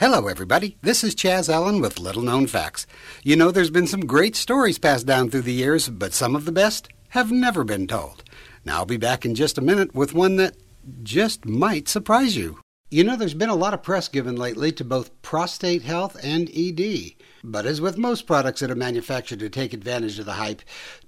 Hello, everybody. This is Chaz Allen with Little Known Facts. You know, there's been some great stories passed down through the years, but some of the best have never been told. Now, I'll be back in just a minute with one that just might surprise you. You know, there's been a lot of press given lately to both prostate health and ED. But as with most products that are manufactured to take advantage of the hype,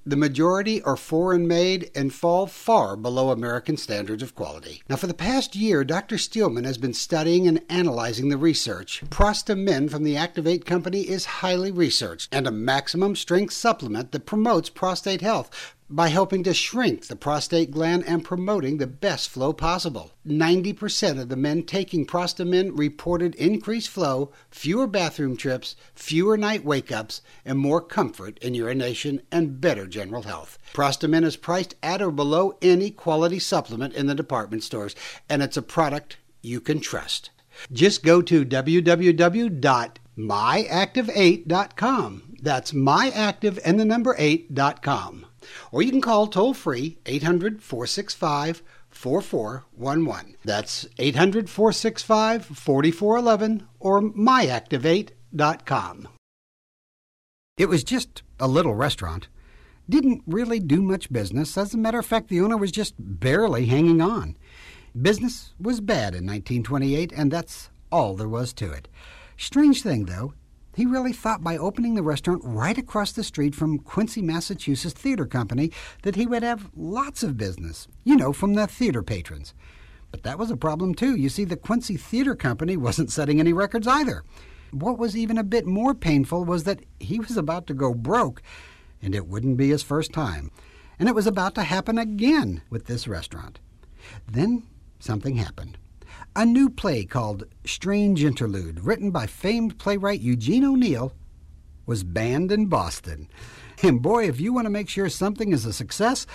the majority are foreign made and fall far below American standards of quality. Now, for the past year, Dr. Steelman has been studying and analyzing the research. Prostamin from the Activate Company is highly researched and a maximum strength supplement that promotes prostate health by helping to shrink the prostate gland and promoting the best flow possible. 90% of the men taking Prostamin reported increased flow, fewer bathroom trips, fewer night wake ups, and more comfort in urination and better general health. Prostamin is priced at or below any quality supplement in the department stores, and it's a product you can trust. Just go to www.myactive8.com. That's myactive and the number 8.com. Or you can call toll free 800 465 4411. That's 800 465 4411 or myactivate.com. It was just a little restaurant. Didn't really do much business. As a matter of fact, the owner was just barely hanging on. Business was bad in 1928, and that's all there was to it. Strange thing, though, he really thought by opening the restaurant right across the street from Quincy, Massachusetts Theater Company that he would have lots of business, you know, from the theater patrons. But that was a problem, too. You see, the Quincy Theater Company wasn't setting any records either. What was even a bit more painful was that he was about to go broke, and it wouldn't be his first time. And it was about to happen again with this restaurant. Then something happened. A new play called Strange Interlude, written by famed playwright Eugene O'Neill, was banned in Boston. And boy, if you want to make sure something is a success,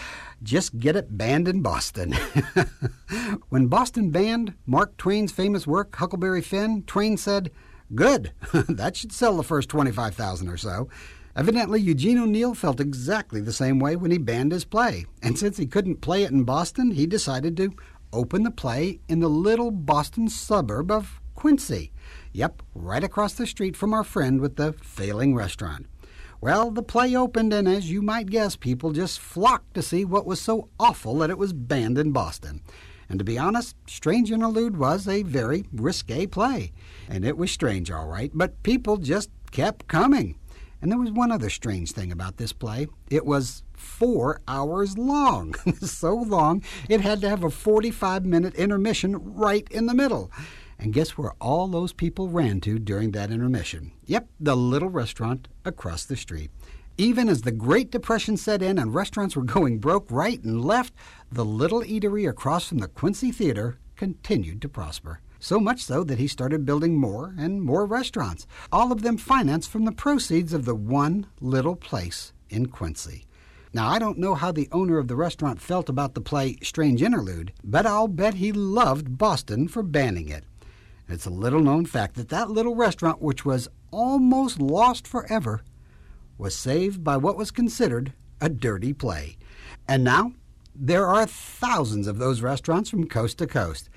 just get it banned in Boston. when Boston banned Mark Twain's famous work, Huckleberry Finn, Twain said, Good, that should sell the first 25,000 or so. Evidently, Eugene O'Neill felt exactly the same way when he banned his play, and since he couldn't play it in Boston, he decided to open the play in the little Boston suburb of Quincy. Yep, right across the street from our friend with the failing restaurant. Well, the play opened, and as you might guess, people just flocked to see what was so awful that it was banned in Boston. And to be honest, Strange Interlude was a very risque play. And it was strange, all right, but people just kept coming. And there was one other strange thing about this play it was four hours long. so long, it had to have a 45 minute intermission right in the middle. And guess where all those people ran to during that intermission? Yep, the little restaurant across the street. Even as the Great Depression set in and restaurants were going broke right and left, the little eatery across from the Quincy Theater continued to prosper. So much so that he started building more and more restaurants, all of them financed from the proceeds of the one little place in Quincy. Now, I don't know how the owner of the restaurant felt about the play Strange Interlude, but I'll bet he loved Boston for banning it. It's a little known fact that that little restaurant, which was almost lost forever, was saved by what was considered a dirty play. And now there are thousands of those restaurants from coast to coast,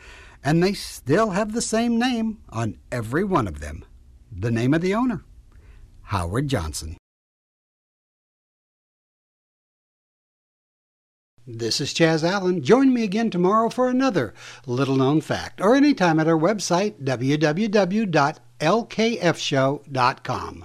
and they still have the same name on every one of them. The name of the owner Howard Johnson. This is Chaz Allen. Join me again tomorrow for another little known fact, or anytime at our website, www.lkfshow.com.